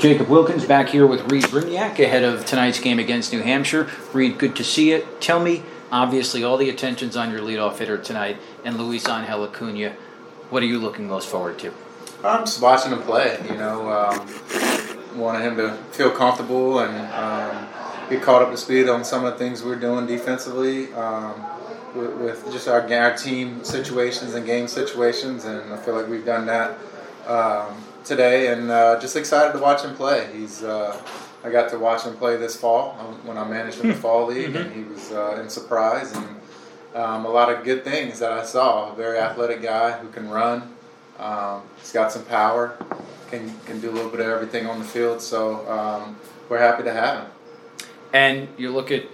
Jacob Wilkins back here with Reid Brignac ahead of tonight's game against New Hampshire. Reed, good to see you. Tell me, obviously, all the attention's on your leadoff hitter tonight and Luisangel Acuña. What are you looking most forward to? I'm just watching him play. You know, um, wanting him to feel comfortable and um, get caught up to speed on some of the things we're doing defensively um, with, with, just our, our team situations and game situations, and I feel like we've done that um, today, and uh, just excited to watch him play. He's uh, I got to watch him play this fall um, when I managed in the fall league, and he was uh, in surprise and um, a lot of good things that I saw. A very athletic guy who can run. Um, he's got some power. Can can do a little bit of everything on the field. So um, we're happy to have him. And you look at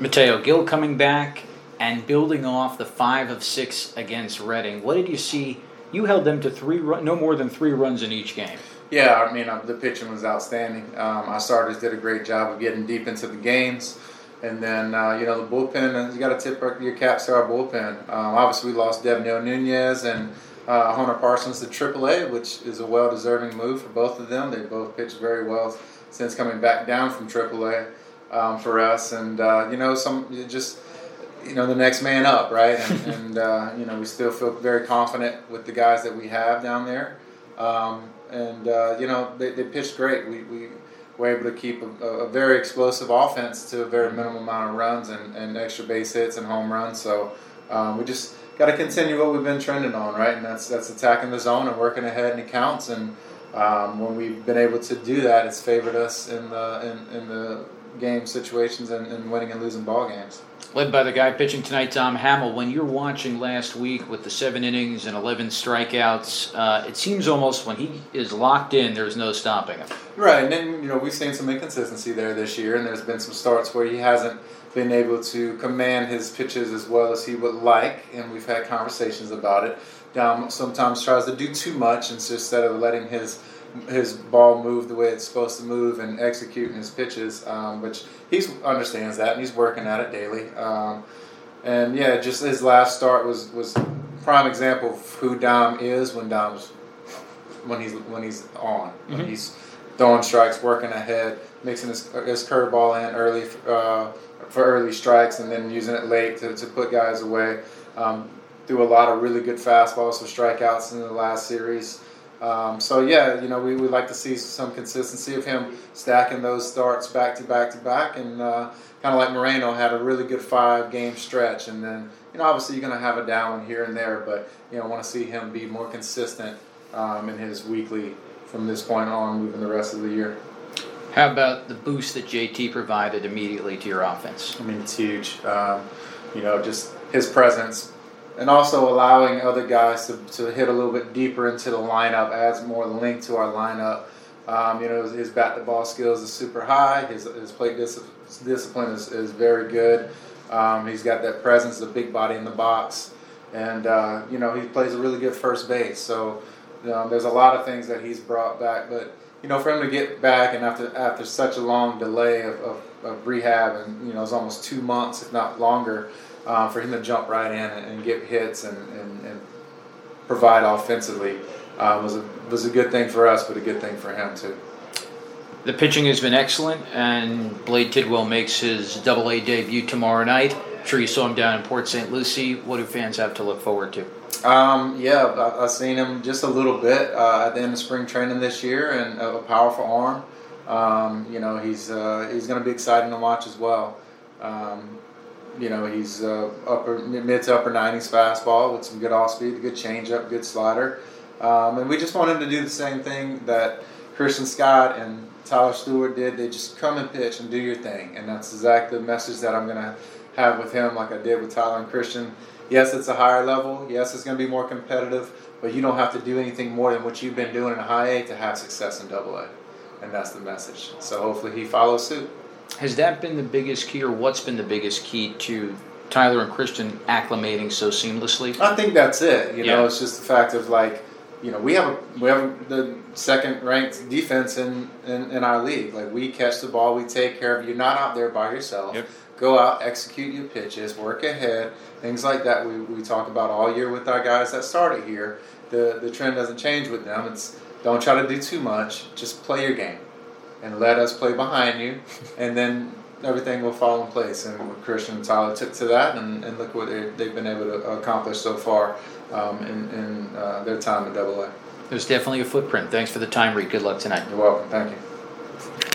Mateo Gil coming back and building off the five of six against Reading. What did you see? You held them to three, run, no more than three runs in each game. Yeah, I mean uh, the pitching was outstanding. Um, our starters did a great job of getting deep into the games, and then uh, you know the bullpen. You got to tip your caps to our bullpen. Um, obviously, we lost Dedniel Núñez and uh, Hunter Parsons to AAA, which is a well-deserving move for both of them. They both pitched very well since coming back down from AAA um, for us, and uh, you know some just you know the next man up, right? And, and uh, you know we still feel very confident with the guys that we have down there, um, and uh, you know they, they pitched great. We, we were able to keep a, a, very explosive offense to a very minimal amount of runs and, and extra base hits and home runs. So um, we just got to continue what we've been trending on, right? And that's that's attacking the zone and working ahead in counts. And um, when we've been able to do that, it's favored us in the in, in the game situations and, and winning and losing ball games led by the guy pitching tonight, Dom Hamel. When you're watching last week with the seven innings and 11 strikeouts, uh, it seems almost when he is locked in, there's no stopping him. Right, and then you know we've seen some inconsistency there this year, and there's been some starts where he hasn't been able to command his pitches as well as he would like, and we've had conversations about it. Dom sometimes tries to do too much, instead of letting his his ball move the way it's supposed to move and executing his pitches, um, which he understands that and he's working at it daily. Um, and yeah, just his last start was was prime example of who Dom is when Dom's when he's when he's on mm-hmm. when he's throwing strikes, working ahead, mixing his, his curveball in early uh, for early strikes, and then using it late to, to put guys away. Um, threw a lot of really good fastballs for strikeouts in the last series. Um, so yeah, you know, we would like to see some consistency of him stacking those starts back to back to back, and uh, kind of like Moreno had a really good five game stretch, and then you know, obviously you're going to have a down one here and there, but you know, want to see him be more consistent um, in his weekly from this point on, moving the rest of the year. How about the boost that JT provided immediately to your offense? I mean, it's huge. Um, you know, just his presence and also allowing other guys to, to hit a little bit deeper into the lineup adds more length to our lineup. Um, you know, his, his bat to ball skills is super high. His, his plate dis- discipline is, is very good. Um, he's got that presence, the big body in the box, and uh, you know he plays a really good first base. So um, there's a lot of things that he's brought back. But you know, for him to get back and after after such a long delay of, of, of rehab and you know it's almost two months, if not longer uh, for him to jump right in and, and get hits and, and, and provide offensively uh, was a was a good thing for us, but a good thing for him too. The pitching has been excellent, and Blade Tidwell makes his Double A debut tomorrow night. I'm sure you saw him down in Port St. Lucie. What do fans have to look forward to? Um, yeah, I, have seen him just a little bit uh, at the end of spring training this year, and a powerful arm. Um, you know, he's uh, he's going to be exciting to watch as well. Um, you know, he's uh, upper mid to upper 90s fastball with some good off speed, good changeup, good slider. Um, and we just want him to do the same thing that Christian Scott and Tyler Stuart did. They just come and pitch and do your thing. And that's exactly the message that I'm going to have with him, like I did with Tyler and Christian. Yes, it's a higher level. Yes, it's going to be more competitive, but you don't have to do anything more than what you've been doing in high A to have success in double A. And that's the message. So hopefully he follows suit. Has that been the biggest key, or what's been the biggest key to Tyler and Christian acclimating so seamlessly? I think that's it. You yeah. know, it's just the fact of like, you know, we have a we have the second ranked defense in, in, in our league. Like we catch the ball, we take care of you. You're not out there by yourself. Yep. Go out, execute your pitches, work ahead, things like that. We, we talk about all year with our guys that started here. The the trend doesn't change with them. It's don't try to do too much. Just play your game and let us play behind you, and then everything will fall in place. And Christian and Tyler took to that, and, and look what they, they've been able to accomplish so far um, in, in uh, their time at Double A. There's definitely a footprint. Thanks for the time, Reid. Good luck tonight. You're welcome. Thank you.